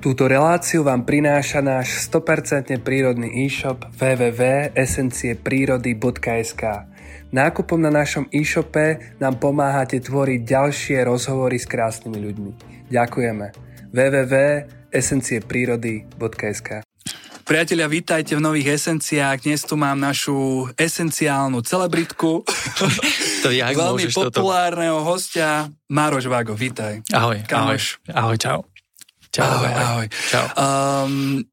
Túto reláciu vám prináša náš 100% prírodný e-shop www.esencieprírody.sk Nákupom na našom e-shope nám pomáhate tvoriť ďalšie rozhovory s krásnymi ľuďmi. Ďakujeme. www.esencieprírody.sk Priatelia, vítajte v nových esenciách. Dnes tu mám našu esenciálnu celebritku. To jak Veľmi populárneho toto? hostia, Mároš Vágo. Vítaj. Ahoj, Kamoš. ahoj, ahoj, čau. Čau, ahoj, ahoj. Čau. Um,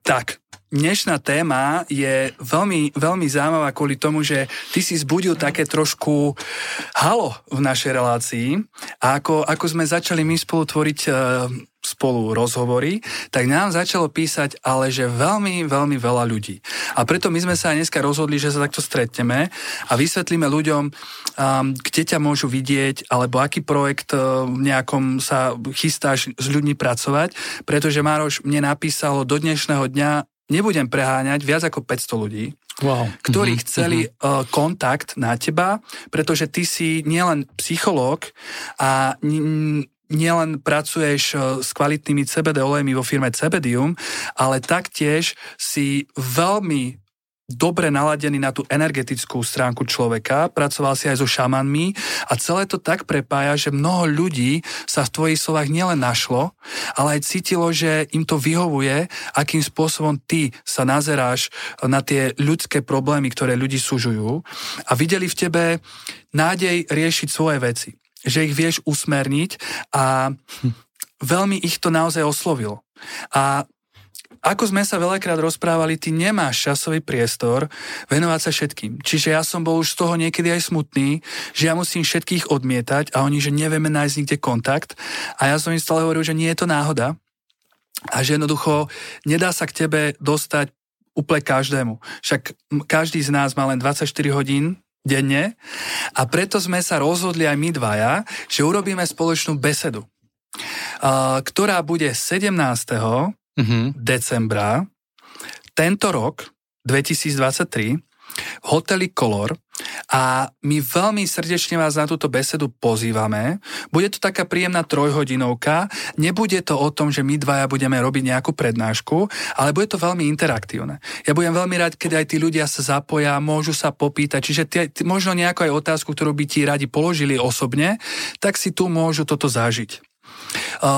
tak, dnešná téma je veľmi, veľmi zaujímavá kvôli tomu, že ty si zbudil také trošku halo v našej relácii a ako, ako sme začali my spolu tvoriť uh, spolu rozhovory, tak nám začalo písať ale že veľmi, veľmi veľa ľudí. A preto my sme sa aj dneska rozhodli, že sa takto stretneme a vysvetlíme ľuďom, um, kde ťa môžu vidieť, alebo aký projekt uh, nejakom sa chystáš s ľuďmi pracovať, pretože Mároš mne napísalo do dnešného dňa nebudem preháňať, viac ako 500 ľudí, wow. ktorí mm-hmm. chceli uh, kontakt na teba, pretože ty si nielen psychológ a n- nielen pracuješ uh, s kvalitnými CBD olejmi vo firme CBDium, ale taktiež si veľmi dobre naladený na tú energetickú stránku človeka, pracoval si aj so šamanmi a celé to tak prepája, že mnoho ľudí sa v tvojich slovách nielen našlo, ale aj cítilo, že im to vyhovuje, akým spôsobom ty sa nazeráš na tie ľudské problémy, ktoré ľudí súžujú a videli v tebe nádej riešiť svoje veci. Že ich vieš usmerniť a veľmi ich to naozaj oslovilo. A ako sme sa veľakrát rozprávali, ty nemáš časový priestor venovať sa všetkým. Čiže ja som bol už z toho niekedy aj smutný, že ja musím všetkých odmietať a oni, že nevieme nájsť nikde kontakt. A ja som im stále hovoril, že nie je to náhoda a že jednoducho nedá sa k tebe dostať úplne každému. Však každý z nás má len 24 hodín denne a preto sme sa rozhodli aj my dvaja, že urobíme spoločnú besedu, ktorá bude 17 mm-hmm. decembra tento rok, 2023, v hoteli Color a my veľmi srdečne vás na túto besedu pozývame. Bude to taká príjemná trojhodinovka, nebude to o tom, že my dvaja budeme robiť nejakú prednášku, ale bude to veľmi interaktívne. Ja budem veľmi rád, keď aj tí ľudia sa zapoja, môžu sa popýtať, čiže tie, možno nejakú aj otázku, ktorú by ti radi položili osobne, tak si tu môžu toto zažiť.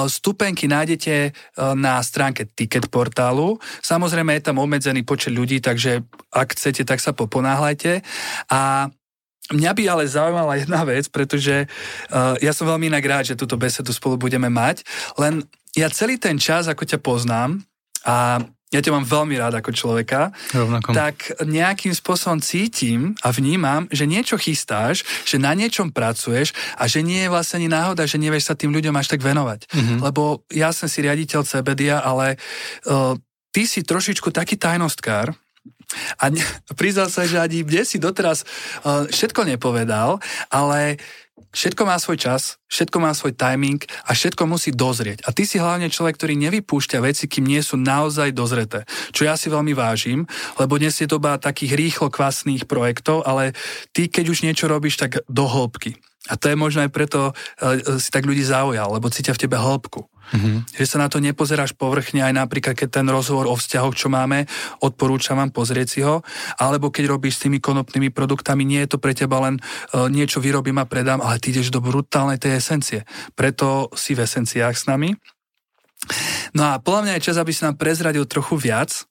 Stupenky nájdete na stránke Ticket portálu. Samozrejme je tam obmedzený počet ľudí, takže ak chcete, tak sa poponáhľajte. A Mňa by ale zaujímala jedna vec, pretože ja som veľmi inak rád, že túto besedu spolu budeme mať, len ja celý ten čas, ako ťa poznám, a ja ťa mám veľmi rád ako človeka, Rovnako. tak nejakým spôsobom cítim a vnímam, že niečo chystáš, že na niečom pracuješ a že nie je vlastne ani náhoda, že nevieš sa tým ľuďom až tak venovať. Mm-hmm. Lebo ja som si riaditeľ CBDia, ale uh, ty si trošičku taký tajnostkár, a priznal sa, že ani mne si doteraz uh, všetko nepovedal, ale Všetko má svoj čas, všetko má svoj timing a všetko musí dozrieť. A ty si hlavne človek, ktorý nevypúšťa veci, kým nie sú naozaj dozreté. Čo ja si veľmi vážim, lebo dnes je doba takých rýchlo kvasných projektov, ale ty, keď už niečo robíš, tak do hĺbky. A to je možno aj preto e, si tak ľudí zaujal, lebo cítia v tebe hĺbku. Mm-hmm. Že sa na to nepozeráš povrchne, aj napríklad keď ten rozhovor o vzťahoch, čo máme, odporúčam vám pozrieť si ho, alebo keď robíš s tými konopnými produktami, nie je to pre teba len uh, niečo vyrobím a predám, ale ty ideš do brutálnej tej esencie. Preto si v esenciách s nami. No a podľa mňa je čas, aby si nám prezradil trochu viac.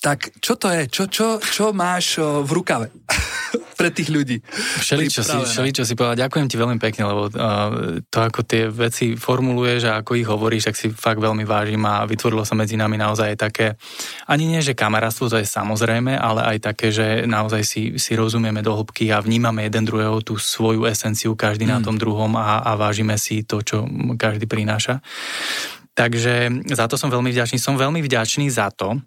Tak čo to je? Čo, čo, čo máš v rukave? pre tých ľudí. Všeli, čo si, všeli, čo si povedal. Ďakujem ti veľmi pekne, lebo uh, to, ako tie veci formuluješ a ako ich hovoríš, tak si fakt veľmi vážim a vytvorilo sa medzi nami naozaj také, ani nie, že kamarátstvo, to je samozrejme, ale aj také, že naozaj si, si rozumieme do hĺbky a vnímame jeden druhého tú svoju esenciu, každý mm. na tom druhom a, a vážime si to, čo každý prináša. Takže za to som veľmi vďačný. Som veľmi vďačný za to,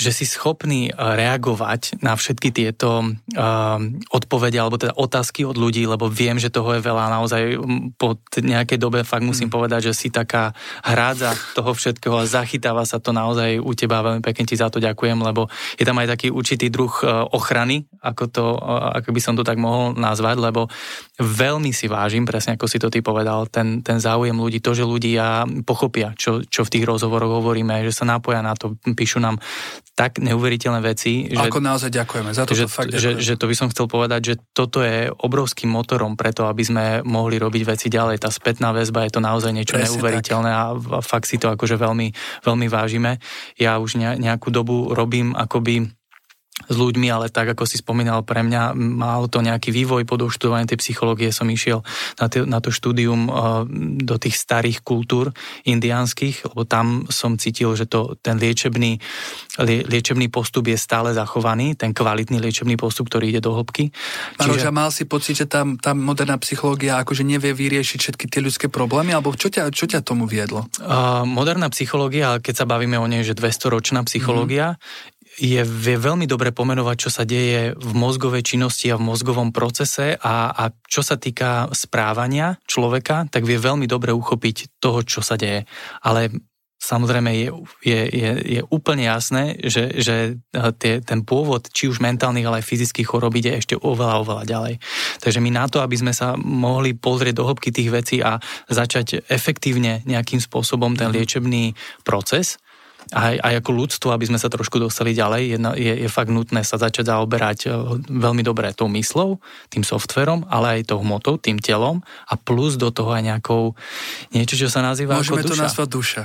že si schopný reagovať na všetky tieto uh, odpovede alebo teda otázky od ľudí, lebo viem, že toho je veľa. Naozaj po nejakej dobe fakt musím mm. povedať, že si taká hrádza toho všetkého a zachytáva sa to naozaj u teba. Veľmi pekne ti za to ďakujem, lebo je tam aj taký určitý druh ochrany, ako, to, ako by som to tak mohol nazvať, lebo veľmi si vážim, presne ako si to ty povedal, ten, ten záujem ľudí, to, že ľudia pochopia, čo, čo v tých rozhovoroch hovoríme, že sa napoja na to, píšu nám tak neuveriteľné veci. Že, Ako naozaj ďakujeme, za to že, fakt že, že to by som chcel povedať, že toto je obrovským motorom preto, aby sme mohli robiť veci ďalej. Tá spätná väzba je to naozaj niečo Presne neuveriteľné tak. a fakt si to akože veľmi, veľmi vážime. Ja už nejakú dobu robím akoby s ľuďmi, ale tak, ako si spomínal, pre mňa mal to nejaký vývoj po doštudovaní tej psychológie. Som išiel na, t- na to štúdium uh, do tých starých kultúr indiánskych, lebo tam som cítil, že to, ten liečebný, lie, liečebný postup je stále zachovaný, ten kvalitný liečebný postup, ktorý ide do hĺbky. Čiže... Maroža, mal si pocit, že tam, tam moderná psychológia akože nevie vyriešiť všetky tie ľudské problémy, alebo čo ťa, čo ťa tomu viedlo? Uh, moderná psychológia, keď sa bavíme o nej, že 200-ročná psychológia, mm-hmm je, vie veľmi dobre pomenovať, čo sa deje v mozgovej činnosti a v mozgovom procese a, a čo sa týka správania človeka, tak vie veľmi dobre uchopiť toho, čo sa deje. Ale samozrejme je, je, je, je úplne jasné, že, že tie, ten pôvod, či už mentálnych, ale aj fyzických chorób ide ešte oveľa, oveľa ďalej. Takže my na to, aby sme sa mohli pozrieť do hĺbky tých vecí a začať efektívne nejakým spôsobom ten liečebný proces, aj, aj ako ľudstvo, aby sme sa trošku dostali ďalej, je, je, je fakt nutné sa začať zaoberať e, veľmi dobre tou myslou, tým softverom, ale aj tou hmotou, tým telom a plus do toho aj nejakou niečo, čo sa nazýva Môžeme ako duša. to nazvať duša.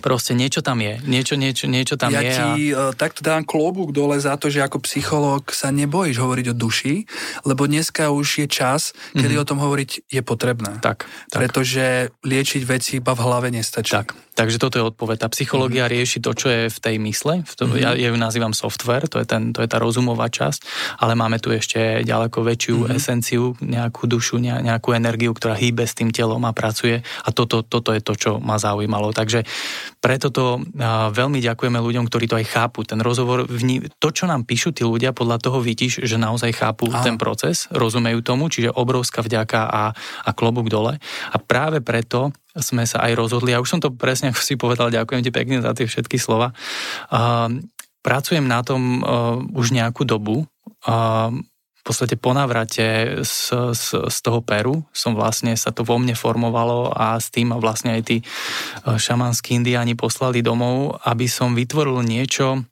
Proste niečo tam je, niečo, niečo, niečo tam ja je. Ja ti a... E, takto dám klobúk dole za to, že ako psychológ sa nebojíš hovoriť o duši, lebo dneska už je čas, kedy mm-hmm. o tom hovoriť je potrebné. Tak, tak. Pretože liečiť veci iba v hlave nestačí. Tak, takže toto je odpoveď. Tá psychológia mm-hmm. rieši to, čo je v tej mysle. V to, mm-hmm. Ja, ja ju nazývam software, to je, ten, to je tá rozumová časť, ale máme tu ešte ďaleko väčšiu mm-hmm. esenciu, nejakú dušu, nejakú energiu, ktorá hýbe s tým telom a pracuje a toto, toto je to, čo ma zaujímalo. Takže preto to veľmi ďakujeme ľuďom, ktorí to aj chápu. Ten rozhovor, to, čo nám píšu tí ľudia, podľa toho vidíš, že naozaj chápu Aha. ten proces, rozumejú tomu, čiže obrovská vďaka a, a klobúk dole. A práve preto sme sa aj rozhodli, a už som to presne, ako si povedal, ďakujem ti pekne za tie všetky slova. Uh, pracujem na tom uh, už nejakú dobu. Uh, v podstate po návrate z, z, z toho Peru som vlastne, sa to vo mne formovalo a s tým vlastne aj tí e, šamanskí indiáni poslali domov, aby som vytvoril niečo,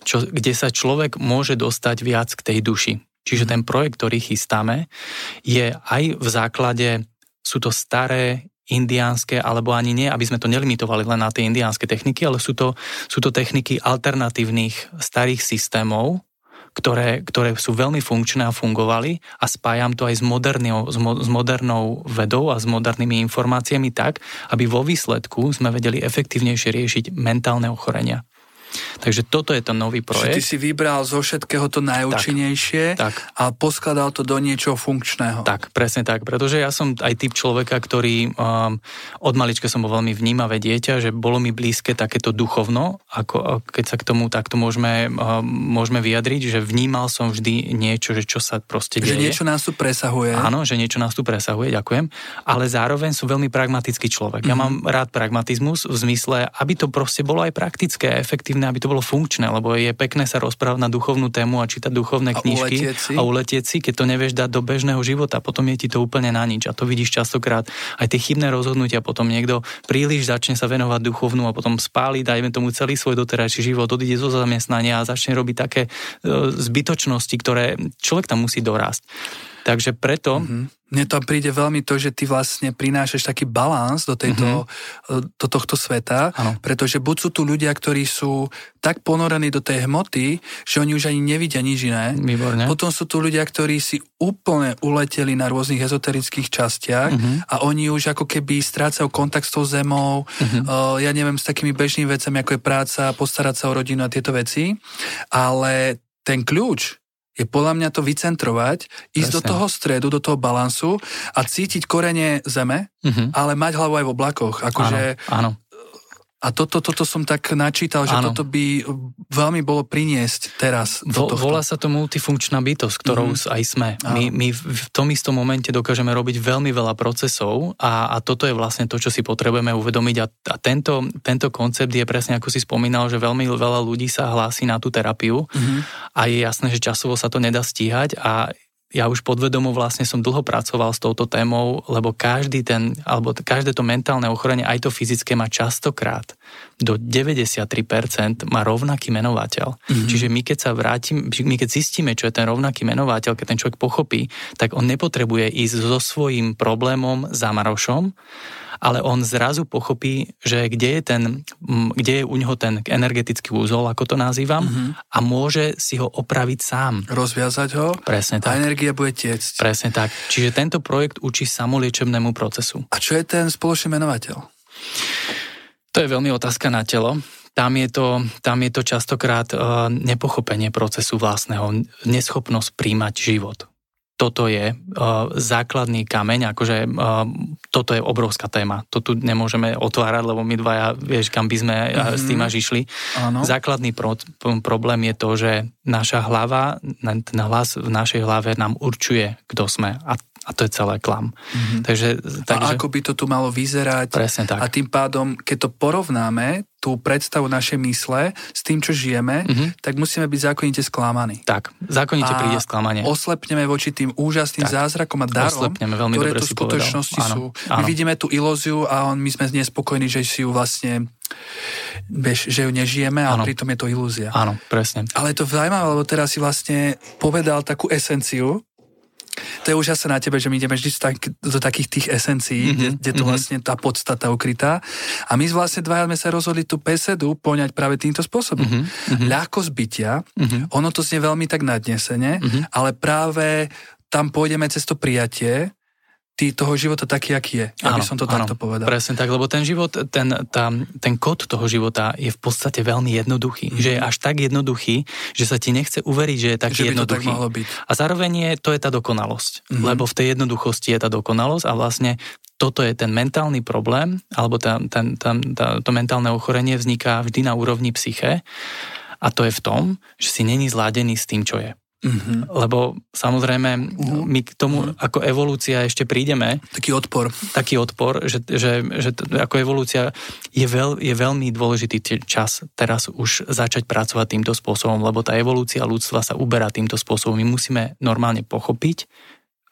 čo, kde sa človek môže dostať viac k tej duši. Čiže ten projekt, ktorý chystáme, je aj v základe, sú to staré indiánske, alebo ani nie, aby sme to nelimitovali len na tie indiánske techniky, ale sú to, sú to techniky alternatívnych starých systémov, ktoré, ktoré sú veľmi funkčné a fungovali a spájam to aj s, modernou, s, mo, s modernou vedou a s modernými informáciami tak, aby vo výsledku sme vedeli efektívnejšie riešiť mentálne ochorenia. Takže toto je ten nový projekt. Čiže ty si vybral zo všetkého to najúčinnejšie tak, tak. a poskladal to do niečoho funkčného. Tak, presne tak, pretože ja som aj typ človeka, ktorý um, od malička som bol veľmi vnímavé dieťa, že bolo mi blízke takéto duchovno, ako keď sa k tomu takto môžeme, um, môžeme vyjadriť, že vnímal som vždy niečo, že čo sa proste deje. Že niečo nás tu presahuje. Áno, že niečo nás tu presahuje, ďakujem. Ale zároveň som veľmi pragmatický človek. Mm-hmm. Ja mhm. mám rád pragmatizmus v zmysle, aby to proste bolo aj praktické a efektívne aby to bolo funkčné, lebo je pekné sa rozprávať na duchovnú tému a čítať duchovné a knižky uletieť si. a uletieť si, keď to nevieš dať do bežného života, potom je ti to úplne na nič. A to vidíš častokrát aj tie chybné rozhodnutia, potom niekto príliš začne sa venovať duchovnú a potom spáli, dajme tomu celý svoj doterajší život, odíde zo zamestnania a začne robiť také e, zbytočnosti, ktoré človek tam musí dorásť. Takže preto mm-hmm mne tam príde veľmi to, že ty vlastne prinášaš taký balans do, tejto, mm-hmm. do tohto sveta, ano. pretože buď sú tu ľudia, ktorí sú tak ponorení do tej hmoty, že oni už ani nevidia nič iné. Výborne. Potom sú tu ľudia, ktorí si úplne uleteli na rôznych ezoterických častiach mm-hmm. a oni už ako keby strácajú kontakt s tou zemou, mm-hmm. uh, ja neviem, s takými bežnými vecami, ako je práca, postarať sa o rodinu a tieto veci, ale ten kľúč je podľa mňa to vycentrovať, ísť Presne. do toho stredu, do toho balansu a cítiť korene zeme, mm-hmm. ale mať hlavu aj v oblakoch. Akože, áno, áno. A toto, toto som tak načítal, že ano. toto by veľmi bolo priniesť teraz. Vo, volá sa to multifunkčná bytosť, ktorou mm-hmm. aj sme. My, my v tom istom momente dokážeme robiť veľmi veľa procesov a, a toto je vlastne to, čo si potrebujeme uvedomiť a, a tento, tento koncept je presne ako si spomínal, že veľmi veľa ľudí sa hlási na tú terapiu mm-hmm. a je jasné, že časovo sa to nedá stíhať a ja už podvedomo vlastne som dlho pracoval s touto témou, lebo každý ten, alebo každé to mentálne ochorenie, aj to fyzické má častokrát do 93% má rovnaký menovateľ. Mm-hmm. Čiže my keď sa vrátim, my keď zistíme, čo je ten rovnaký menovateľ, keď ten človek pochopí, tak on nepotrebuje ísť so svojím problémom za Marošom, ale on zrazu pochopí, že kde je, ten, kde je u neho ten energetický úzol, ako to nazývam, mm-hmm. a môže si ho opraviť sám. Rozviazať ho Presne tak. a energia bude tiecť. Presne tak. Čiže tento projekt učí samoliečebnému procesu. A čo je ten spoločný menovateľ? To je veľmi otázka na telo. Tam je to, tam je to častokrát uh, nepochopenie procesu vlastného, neschopnosť príjmať život toto je uh, základný kameň, akože uh, toto je obrovská téma. To tu nemôžeme otvárať, lebo my dvaja, vieš, kam by sme mm-hmm. s tým až išli. Áno. Základný pro, problém je to, že naša hlava, ten hlas v našej hlave nám určuje, kto sme. A a to je celé klam. Mm-hmm. Takže, takže, a ako by to tu malo vyzerať. Presne tak. A tým pádom, keď to porovnáme, tú predstavu našej mysle s tým, čo žijeme, mm-hmm. tak musíme byť zákonite sklamaní. Tak, zákonite a príde sklamanie. oslepneme voči tým úžasným tak. zázrakom a darom, oslepneme, veľmi ktoré tu v skutočnosti áno, sú. Áno. My vidíme tú ilóziu a on, my sme nespokojní, že si ju vlastne Bež, že ju nežijeme, ale pritom je to ilúzia. Áno, presne. Ale je to zaujímavé, lebo teraz si vlastne povedal takú esenciu, to je úžasné na tebe, že my ideme vždy do takých tých esencií, mm-hmm, kde, kde to mm-hmm. vlastne tá podstata ukrytá. A my vlastne dvaja sme sa rozhodli tú besedu poňať práve týmto spôsobom. Mm-hmm. Ľahkosť bytia, mm-hmm. ono to znie veľmi tak nadnesene, mm-hmm. ale práve tam pôjdeme cez to prijatie, tý, toho života taký, aký je. Aby som to áno, takto povedal. Presne tak, lebo ten život, ten, tá, ten kód toho života je v podstate veľmi jednoduchý. Mm-hmm. Že je až tak jednoduchý, že sa ti nechce uveriť, že je taký že jednoduchý. To tak mohlo byť. A zároveň je, to je tá dokonalosť. Mm-hmm. Lebo v tej jednoduchosti je tá dokonalosť a vlastne toto je ten mentálny problém, alebo tá, ten, tá, tá, to mentálne ochorenie vzniká vždy na úrovni psyche a to je v tom, že si není zladený s tým, čo je. Mm-hmm. Lebo samozrejme uh-huh. my k tomu uh-huh. ako evolúcia ešte prídeme. Taký odpor. Taký odpor, že, že, že ako evolúcia je, veľ, je veľmi dôležitý čas teraz už začať pracovať týmto spôsobom, lebo tá evolúcia ľudstva sa uberá týmto spôsobom. My musíme normálne pochopiť,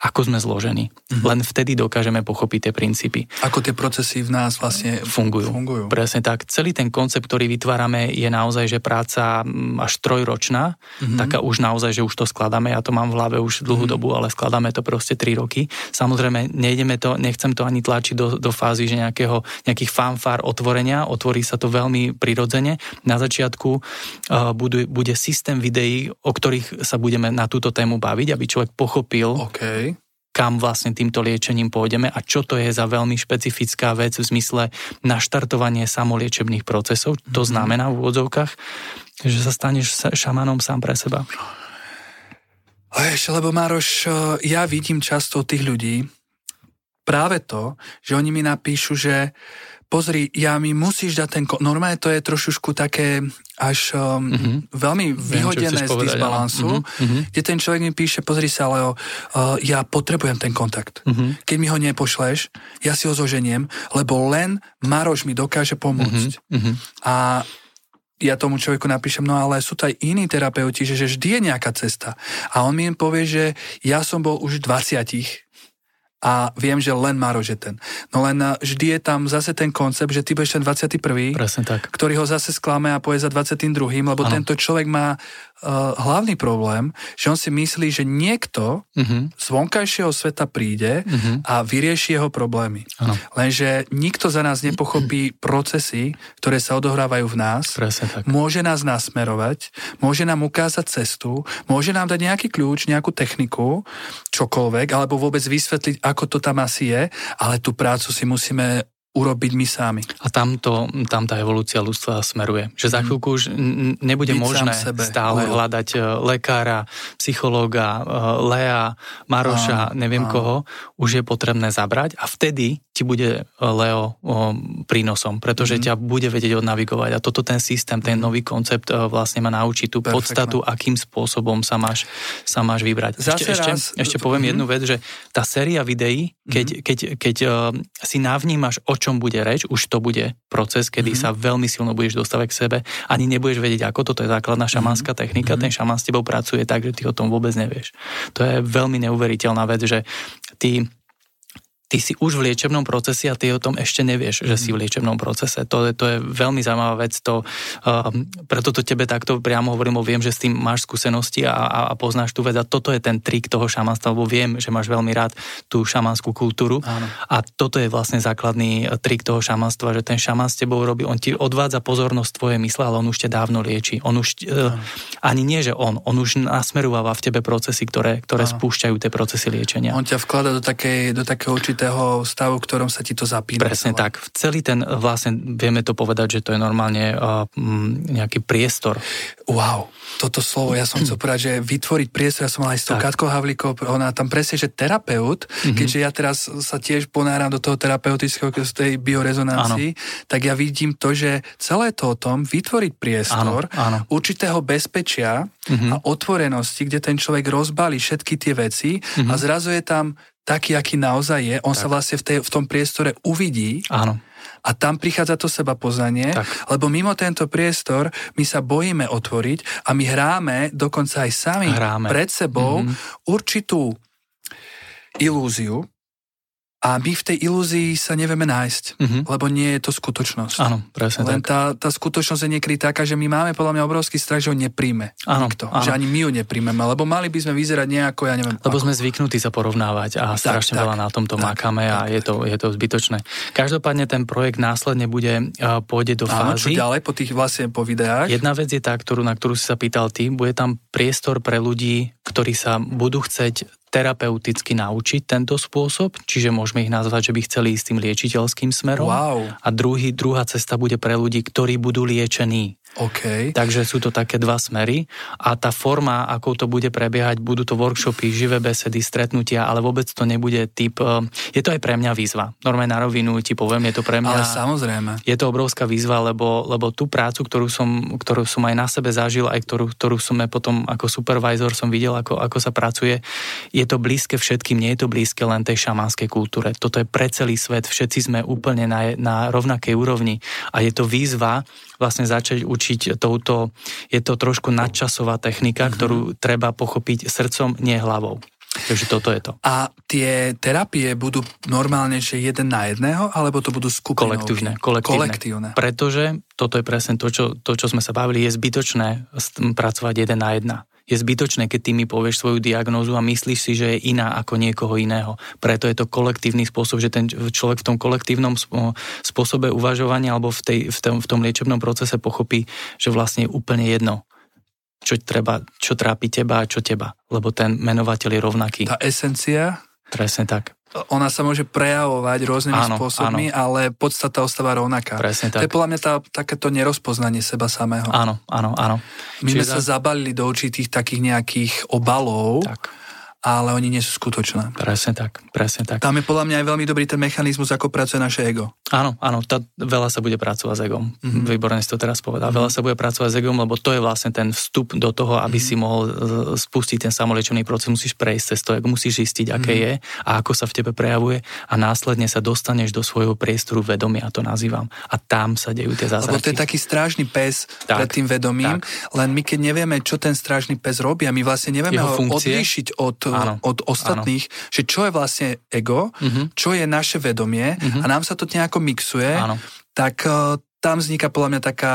ako sme zložení. Mm-hmm. Len vtedy dokážeme pochopiť tie princípy. Ako tie procesy v nás vlastne fungujú. fungujú. Presne tak. Celý ten koncept, ktorý vytvárame, je naozaj, že práca mm, až trojročná, mm-hmm. taká už naozaj, že už to skladáme, ja to mám v hlave už dlhú mm-hmm. dobu, ale skladáme to proste 3 roky. Samozrejme, nejdeme to, nechcem to ani tlačiť do, do fázy, že nejakého, nejakých fanfár otvorenia, otvorí sa to veľmi prirodzene. Na začiatku uh, bude, bude systém videí, o ktorých sa budeme na túto tému baviť, aby človek pochopil, okay kam vlastne týmto liečením pôjdeme a čo to je za veľmi špecifická vec v zmysle naštartovanie samoliečebných procesov. To mhm. znamená v úvodzovkách, že sa staneš šamanom sám pre seba. Vieš, lebo Mároš, ja vidím často tých ľudí práve to, že oni mi napíšu, že pozri, ja mi musíš dať ten... Normálne to je trošičku také až um, mm-hmm. veľmi vyhodené z disbalansu, mm-hmm. kde ten človek mi píše, pozri sa, Leo, uh, ja potrebujem ten kontakt. Mm-hmm. Keď mi ho nepošleš, ja si ho zoženiem, lebo len Maroš mi dokáže pomôcť. Mm-hmm. A ja tomu človeku napíšem, no ale sú to aj iní terapeuti, že, že vždy je nejaká cesta. A on mi povie, že ja som bol už 20 a viem, že len Maroš je ten. No len eh, vždy je tam zase ten koncept, že ty budeš ten 21. Presne tak. ktorý ho zase sklame a poje za 22. lebo ano. tento človek má uh, hlavný problém, že on si myslí, že niekto uh-huh. z vonkajšieho sveta príde uh-huh. a vyrieši jeho problémy. Ano. Lenže nikto za nás nepochopí procesy, ktoré sa odohrávajú v nás. Presne tak. Môže nás nasmerovať, môže nám ukázať cestu, môže nám dať nejaký kľúč, nejakú techniku, čokoľvek, alebo vôbec vysvetliť, ako to tam asi je, ale tú prácu si musíme urobiť my sami. A tam, to, tam tá evolúcia ľudstva smeruje. Že za mhm. chvíľku už nebude Byť možné stále Uro. hľadať e, lekára, psychológa, e, Lea, Maroša, a, neviem a. koho. Už je potrebné zabrať a vtedy ti bude e, Leo prínosom, pretože mm. ťa bude vedieť odnavigovať. A toto ten systém, ten mhm. nový koncept vlastne má naučiť tú Perfektne. podstatu, akým spôsobom sa máš, sa máš vybrať. Zase ešte, raz, ešte, ešte poviem mm. jednu vec, že tá séria videí, keď, mm. keď, keď uh, si navnímaš, o čom bude reč, už to bude proces, kedy mm-hmm. sa veľmi silno budeš dostávať k sebe, ani nebudeš vedieť ako, toto je základná šamanská mm-hmm. technika, mm-hmm. ten šaman s tebou pracuje tak, že ty o tom vôbec nevieš. To je veľmi neuveriteľná vec, že ty ty si už v liečebnom procese a ty o tom ešte nevieš, že si v mhm. liečebnom procese. To, je, to je veľmi zaujímavá vec. To, uh, preto to tebe takto priamo hovorím, viem, že s tým máš skúsenosti a, a, a poznáš tú vec. A toto je ten trik toho šamanstva, lebo viem, že máš veľmi rád tú šamanskú kultúru. Áno. A toto je vlastne základný uh, trik toho šamanstva, že ten šaman s tebou robí, on ti odvádza pozornosť tvoje mysle, ale on už ťa dávno lieči. On už, uh, ani nie, že on, on už nasmerováva v tebe procesy, ktoré, ktoré spúšťajú tie procesy liečenia. On ťa vklada do, takej, do takého určitého stavu, v ktorom sa ti to zapína. Presne tak. Celý ten, vlastne vieme to povedať, že to je normálne uh, nejaký priestor. Wow, toto slovo, ja som chcel povedať, že vytvoriť priestor, ja som mal aj s tou Katkou Havlíkou, ona tam presne, že terapeut, mm-hmm. keďže ja teraz sa tiež ponáram do toho terapeutického, z tej biorezonancii, tak ja vidím to, že celé to o tom vytvoriť priestor áno, áno. určitého bezpečia mm-hmm. a otvorenosti, kde ten človek rozbalí všetky tie veci mm-hmm. a zrazu je tam taký, aký naozaj je, on tak. sa vlastne v, tej, v tom priestore uvidí. Áno. A tam prichádza to seba poznanie, tak. lebo mimo tento priestor my sa bojíme otvoriť a my hráme dokonca aj sami hráme. pred sebou mm-hmm. určitú ilúziu, a my v tej ilúzii sa nevieme nájsť, mm-hmm. lebo nie je to skutočnosť. Áno, presne Len tak. Tá, tá skutočnosť je niekedy taká, že my máme podľa mňa obrovský strach, že ho nepríjme áno, nikto. Áno. Že ani my ho nepríjmeme, lebo mali by sme vyzerať nejako, ja neviem. Lebo ako. sme zvyknutí sa porovnávať a tak, strašne tak, veľa na tomto tak, mákame tak, a je to, je to zbytočné. Každopádne ten projekt následne bude, pôjde do áno, fázy. Čo ďalej po tých vlastne po videách? Jedna vec je tá, ktorú, na ktorú si sa pýtal ty, bude tam priestor pre ľudí, ktorí sa budú chceť terapeuticky naučiť tento spôsob, čiže môžeme ich nazvať, že by chceli ísť tým liečiteľským smerom. Wow. A druhý, druhá cesta bude pre ľudí, ktorí budú liečení. Okay. Takže sú to také dva smery a tá forma, ako to bude prebiehať, budú to workshopy, živé besedy, stretnutia, ale vôbec to nebude typ... Eh, je to aj pre mňa výzva. Normálne na rovinu ti poviem, je to pre mňa... Ale samozrejme. Je to obrovská výzva, lebo, lebo tú prácu, ktorú som, ktorú som aj na sebe zažil, aj ktorú, ktorú som aj potom ako supervisor som videl, ako, ako sa pracuje, je to blízke všetkým, nie je to blízke len tej šamanskej kultúre. Toto je pre celý svet, všetci sme úplne na, na rovnakej úrovni a je to výzva vlastne začať učiť touto, je to trošku nadčasová technika, mm-hmm. ktorú treba pochopiť srdcom, nie hlavou. Takže toto je to. A tie terapie budú normálne, že jeden na jedného, alebo to budú skupinové? Kolektívne, kolektívne. kolektívne. Pretože toto je presne to čo, to, čo sme sa bavili, je zbytočné pracovať jeden na jedna je zbytočné, keď ty mi povieš svoju diagnózu a myslíš si, že je iná ako niekoho iného. Preto je to kolektívny spôsob, že ten človek v tom kolektívnom spôsobe uvažovania alebo v, tej, v, tom, v tom liečebnom procese pochopí, že vlastne je úplne jedno, čo, treba, čo trápi teba a čo teba. Lebo ten menovateľ je rovnaký. Tá esencia? Presne tak ona sa môže prejavovať rôznymi áno, spôsobmi, áno. ale podstata ostáva rovnaká. Presne tak. To je podľa mňa tá, takéto nerozpoznanie seba samého. Áno, áno, áno. My Čiže sme sa zabalili do určitých takých nejakých obalov. Tak ale oni nie sú skutočné. Presne tak, presne tak. Tam je podľa mňa aj veľmi dobrý ten mechanizmus, ako pracuje naše ego. Áno, áno, tá, veľa sa bude pracovať s egom. Mm-hmm. Výborne si to teraz povedal. Mm-hmm. Veľa sa bude pracovať s egom, lebo to je vlastne ten vstup do toho, aby mm-hmm. si mohol spustiť ten samoliečený proces. Musíš prejsť cez to ego, musíš zistiť, aké mm-hmm. je a ako sa v tebe prejavuje a následne sa dostaneš do svojho priestoru vedomia, to nazývam. A tam sa dejú tie zázraky. Lebo to je taký strážny pes tak, pred tým vedomím, tak. len my keď nevieme, čo ten strážny pes robí a my vlastne nevieme Jeho ho funkcie, odlíšiť od áno, od ostatných, áno. že čo je vlastne ego, uh-huh. čo je naše vedomie uh-huh. a nám sa to nejako mixuje, áno. tak uh, tam vzniká podľa mňa taká,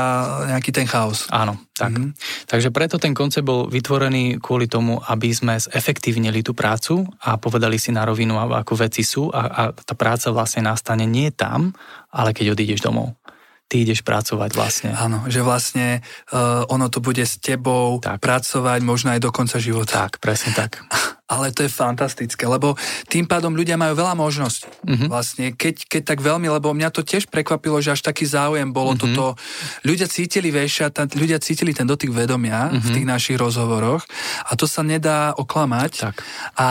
nejaký ten chaos. Áno, tak. Mm-hmm. Takže preto ten koncept bol vytvorený kvôli tomu, aby sme zefektívnili tú prácu a povedali si na rovinu, ako veci sú a, a tá práca vlastne nastane nie tam, ale keď odídeš domov. ty ideš pracovať vlastne. Áno, že vlastne uh, ono to bude s tebou tak. pracovať možno aj do konca života. Tak, presne tak. Ale to je fantastické, lebo tým pádom ľudia majú veľa možností. Mm-hmm. Vlastne, keď, keď tak veľmi, lebo mňa to tiež prekvapilo, že až taký záujem bolo mm-hmm. toto. Ľudia cítili, vieš, ľudia cítili ten dotyk vedomia mm-hmm. v mhm. tých našich rozhovoroch a to sa nedá oklamať. Tak. A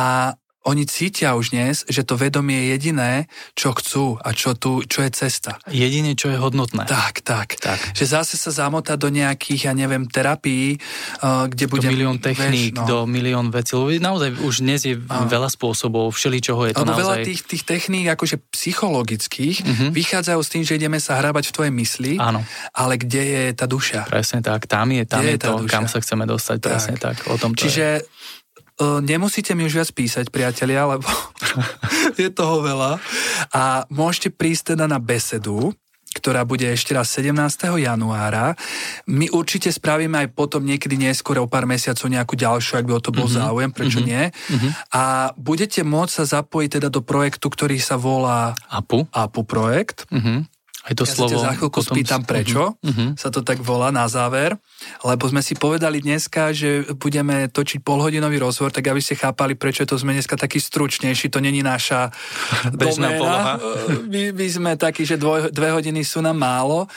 oni cítia už dnes, že to vedomie je jediné, čo chcú a čo, tu, čo je cesta. Jediné, čo je hodnotné. Tak, tak, tak. Že zase sa zamotať do nejakých, ja neviem, terapií, uh, kde bude... Do milión techník, vieš, no. do milión vecí. Naozaj už dnes je uh. veľa spôsobov, všeličoho je to Lebo naozaj... veľa tých, tých techník, akože psychologických, uh-huh. vychádzajú s tým, že ideme sa hrabať v tvojej mysli, Áno. ale kde je tá duša? Presne tak, tam je, tam je, je to, duša? kam sa chceme dostať, tak. presne tak. O tom to Čiže je nemusíte mi už viac písať, priatelia, lebo je toho veľa. A môžete prísť teda na besedu, ktorá bude ešte raz 17. januára. My určite spravíme aj potom niekedy neskôr o pár mesiacov nejakú ďalšiu, ak by o to bol mm-hmm. záujem, prečo mm-hmm. nie. Mm-hmm. A budete môcť sa zapojiť teda do projektu, ktorý sa volá APU, APU projekt. Mm-hmm. Aj to ja slovo... sa za chvíľku potom... spýtam, prečo uh-huh. sa to tak volá na záver, lebo sme si povedali dneska, že budeme točiť polhodinový rozhovor, tak aby ste chápali, prečo to sme dneska taký stručnejší, to není naša Bežná poloha. My, my sme takí, že dvoj, dve hodiny sú nám málo,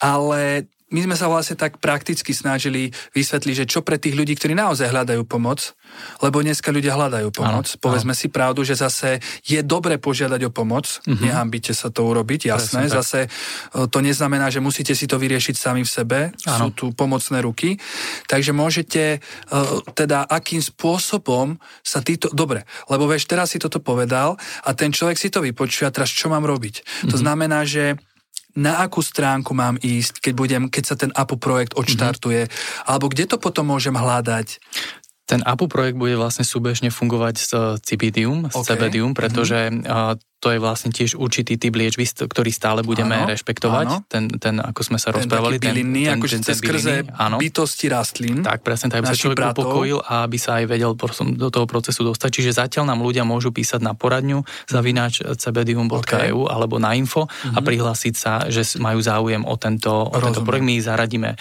ale my sme sa vlastne tak prakticky snažili vysvetliť, že čo pre tých ľudí, ktorí naozaj hľadajú pomoc, lebo dneska ľudia hľadajú pomoc. Ano, Povedzme ano. si pravdu, že zase je dobre požiadať o pomoc, uh-huh. nehambite sa to urobiť, jasné. Presne, zase tak. to neznamená, že musíte si to vyriešiť sami v sebe, ano. sú tu pomocné ruky. Takže môžete teda akým spôsobom sa títo... Dobre, lebo vieš, teraz si toto povedal a ten človek si to vypočuje a teraz čo mám robiť? Uh-huh. To mhm. znamená, že na akú stránku mám ísť, keď, budem, keď sa ten APO projekt odštartuje, mm-hmm. alebo kde to potom môžem hľadať? Ten APU projekt bude vlastne súbežne fungovať s Cibidium, s okay. Cebedium, pretože mm-hmm to je vlastne tiež určitý typ liečby, ktorý stále budeme áno, rešpektovať. Áno. Ten, ten, ako sme sa ten rozprávali. Ten, bylinný, ten, akože ten, ten skrze áno. bytosti rastlín. Tak, presne, tak aby sa človek bratov. upokojil a aby sa aj vedel do toho procesu dostať. Čiže zatiaľ nám ľudia môžu písať na poradňu zavináč cbdium.eu okay. alebo na info mm-hmm. a mhm. prihlásiť sa, že majú záujem o tento, o tento projekt. My ich zaradíme e,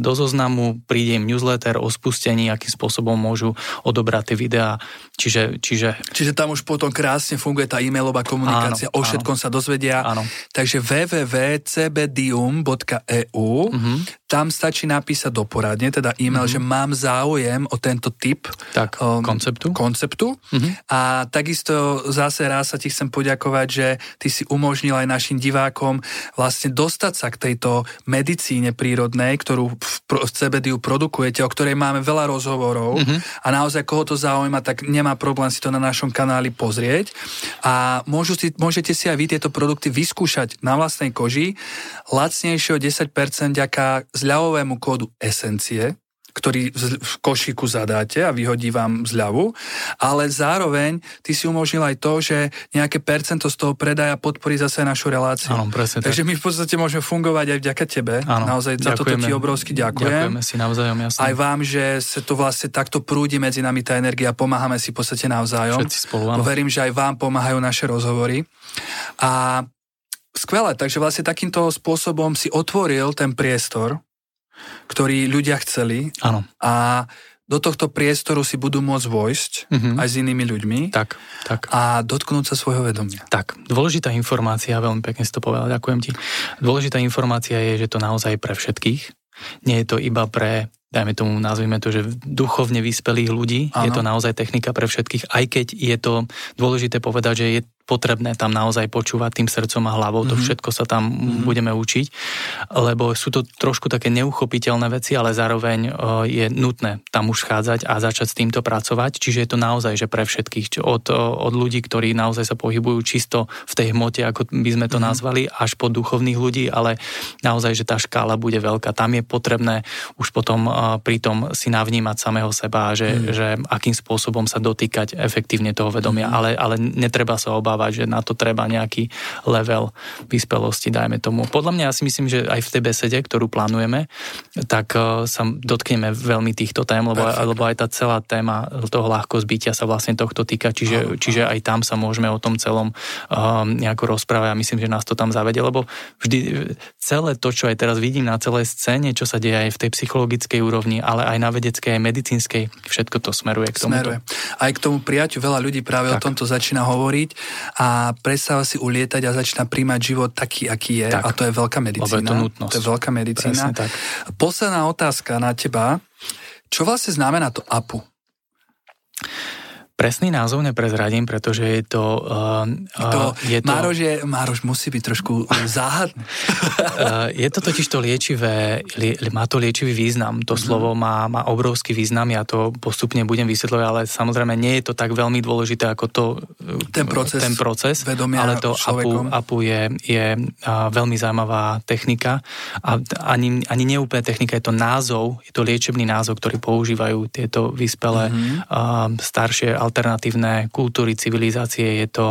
do zoznamu, príde im newsletter o spustení, akým spôsobom môžu odobrať tie videá. Čiže, čiže... čiže tam už potom krásne funguje tá e-mailová komunikácia, áno, o všetkom áno. sa dozvedia. Áno. Takže www.cbdium.eu mm-hmm. Tam stačí napísať do poradne, teda e-mail, mm-hmm. že mám záujem o tento typ tak, um, konceptu. konceptu. Mm-hmm. A takisto zase raz sa ti chcem poďakovať, že ty si umožnil aj našim divákom vlastne dostať sa k tejto medicíne prírodnej, ktorú v, v CBDiu produkujete, o ktorej máme veľa rozhovorov mm-hmm. a naozaj koho to zaujíma, tak nemá problém si to na našom kanáli pozrieť. A môžu si, môžete si aj vy tieto produkty vyskúšať na vlastnej koži lacnejšie o 10% ďaká zľavovému kódu Esencie, ktorý v košíku zadáte a vyhodí vám zľavu, ale zároveň ty si umožnil aj to, že nejaké percento z toho predaja podporí zase našu reláciu. Áno, presne Takže tak. my v podstate môžeme fungovať aj vďaka tebe. Áno, Naozaj ďakujeme. za toto ti obrovsky ďakujem. Ďakujeme si navzájom, jasne. Aj vám, že sa to vlastne takto prúdi medzi nami tá energia, pomáhame si v podstate navzájom. Všetci spolu, áno. Verím, že aj vám pomáhajú naše rozhovory. A skvelé, takže vlastne takýmto spôsobom si otvoril ten priestor ktorý ľudia chceli. Áno. A do tohto priestoru si budú môcť vojsť mm-hmm. aj s inými ľuďmi tak, tak. a dotknúť sa svojho vedomia. Tak, dôležitá informácia, veľmi pekne si to povedal, ďakujem ti. Dôležitá informácia je, že to naozaj pre všetkých. Nie je to iba pre dajme tomu, nazvime to, že duchovne vyspelých ľudí. Ano. Je to naozaj technika pre všetkých, aj keď je to dôležité povedať, že je potrebné tam naozaj počúvať tým srdcom a hlavou, mm-hmm. to mhm. všetko sa tam mm-hmm. budeme učiť, lebo sú to trošku také neuchopiteľné veci, ale zároveň je nutné tam už schádzať a začať s týmto pracovať, čiže je to naozaj, že pre všetkých, od, od ľudí, ktorí naozaj sa pohybujú čisto v tej hmote, ako by sme to mm-hmm. nazvali, až po duchovných ľudí, ale naozaj, že tá škála bude veľká. Tam je potrebné už potom pri tom si navnímať samého seba, že, mm. že akým spôsobom sa dotýkať efektívne toho vedomia, mm. ale, ale netreba sa obávať očakávať, že na to treba nejaký level vyspelosti, dajme tomu. Podľa mňa ja si myslím, že aj v tej besede, ktorú plánujeme, tak uh, sa dotkneme veľmi týchto tém, lebo, lebo aj tá celá téma toho ľahko zbytia sa vlastne tohto týka, čiže, čiže aj tam sa môžeme o tom celom um, nejako rozprávať a myslím, že nás to tam zavede, lebo vždy celé to, čo aj teraz vidím na celej scéne, čo sa deje aj v tej psychologickej úrovni, ale aj na vedeckej, aj medicínskej, všetko to smeruje k tomu. Smeruje. Aj k tomu prijaťu veľa ľudí práve tak. o tomto začína hovoriť a prestáva si ulietať a začína príjmať život taký, aký je. Tak. A to je veľká medicína. Lebo je to nutnosť. To je veľká medicína. tak. Posledná otázka na teba. Čo vlastne znamená to APU? Presný názov neprezradím, pretože je to... Uh, to, je to Mároš, je, Mároš musí byť trošku záhadný. uh, je to totiž to liečivé, lie, má to liečivý význam. To mm. slovo má, má obrovský význam, ja to postupne budem vysvetľovať, ale samozrejme nie je to tak veľmi dôležité ako to... Ten proces, ten proces ale to APU, APU je, je uh, veľmi zaujímavá technika a ani, ani neúplne technika, je to názov, je to liečebný názov, ktorý používajú tieto vyspelé mm-hmm. uh, staršie alternatívne kultúry, civilizácie, je to,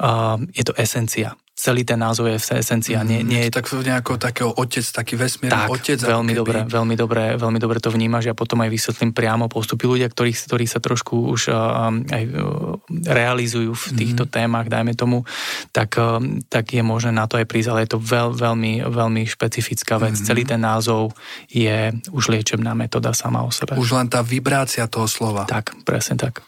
uh, je to esencia celý ten názov je esencia. Nie, nie je... Tak nejako takého otec, taký vesmírny tak, otec. veľmi keby... dobre, veľmi dobre, veľmi dobre to vnímaš. Ja potom aj vysvetlím priamo postupy ľudia, ktorí, ktorí sa trošku už uh, aj uh, realizujú v týchto mm-hmm. témach, dajme tomu, tak, uh, tak je možné na to aj prísť, ale je to veľ, veľmi, veľmi špecifická vec. Mm-hmm. Celý ten názov je už liečebná metóda sama o sebe. Už len tá vibrácia toho slova. Tak, presne tak.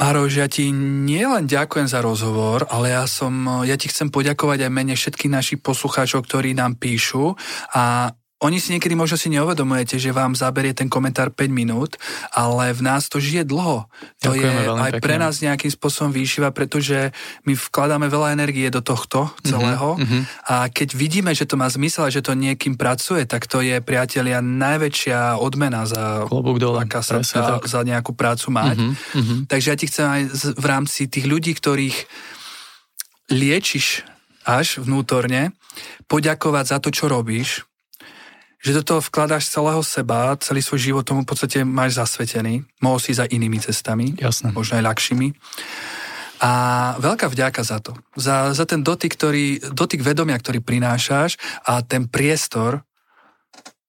Maroš, ja ti nielen ďakujem za rozhovor, ale ja, som, ja ti chcem poďakovať aj mene všetkých našich poslucháčov, ktorí nám píšu. A oni si niekedy možno si neuvedomujete, že vám zaberie ten komentár 5 minút, ale v nás to žije dlho. To Ďakujeme je aj pekne. pre nás nejakým spôsobom výšiva, pretože my vkladáme veľa energie do tohto mhm, celého mm-hmm. a keď vidíme, že to má zmysel a že to niekým pracuje, tak to je, priatelia, najväčšia odmena za, dole, sa, za, za nejakú prácu mať. Mm-hmm. Takže ja ti chcem aj v rámci tých ľudí, ktorých liečiš až vnútorne, poďakovať za to, čo robíš, že do toho vkladáš celého seba, celý svoj život tomu v podstate máš zasvetený. Mohol si za inými cestami, Jasne. možno aj ľahšími. A veľká vďaka za to. Za, za ten dotyk, ktorý, dotyk vedomia, ktorý prinášaš a ten priestor,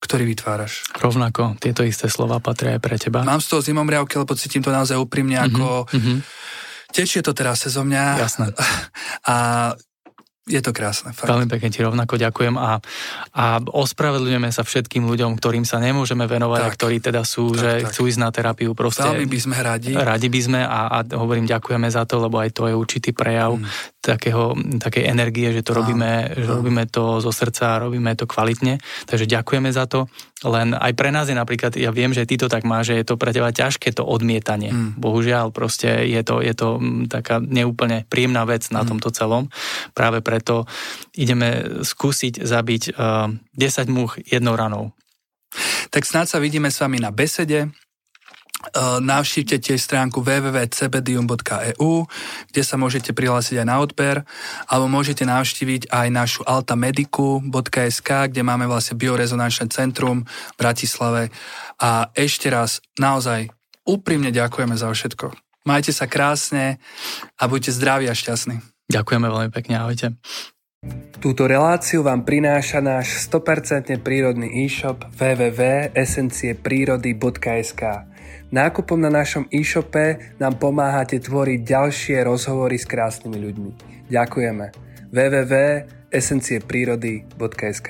ktorý vytváraš. Rovnako, tieto isté slova patria aj pre teba. Mám z toho zimomriavky, lebo cítim to naozaj úprimne, ako mm-hmm. tečie to teraz sezo mňa. Jasné. A je to krásne. Fakt. Veľmi pekne ti rovnako ďakujem a, a ospravedlňujeme sa všetkým ľuďom, ktorým sa nemôžeme venovať tak, a ktorí teda sú, tak, že tak. chcú ísť na terapiu. Proste, Veľmi by sme radi. Radi by sme a, a hovorím ďakujeme za to, lebo aj to je určitý prejav mm takého, takej energie, že to robíme, že robíme to zo srdca, robíme to kvalitne. Takže ďakujeme za to. Len aj pre nás je napríklad, ja viem, že ty to tak máš, že je to pre teba ťažké to odmietanie. Mm. Bohužiaľ, proste je to, je to mm, taká neúplne príjemná vec na mm. tomto celom. Práve preto ideme skúsiť zabiť uh, eh, 10 much jednou ranou. Tak snáď sa vidíme s vami na besede navštívte tiež stránku www.cbdium.eu, kde sa môžete prihlásiť aj na odber, alebo môžete navštíviť aj našu altamediku.sk, kde máme vlastne biorezonančné centrum v Bratislave. A ešte raz, naozaj úprimne ďakujeme za všetko. Majte sa krásne a buďte zdraví a šťastní. Ďakujeme veľmi pekne, ahojte. Túto reláciu vám prináša náš 100% prírodný e-shop www.esencieprírody.sk Nákupom na našom e-shope nám pomáhate tvoriť ďalšie rozhovory s krásnymi ľuďmi. Ďakujeme. www.esencieprírody.sk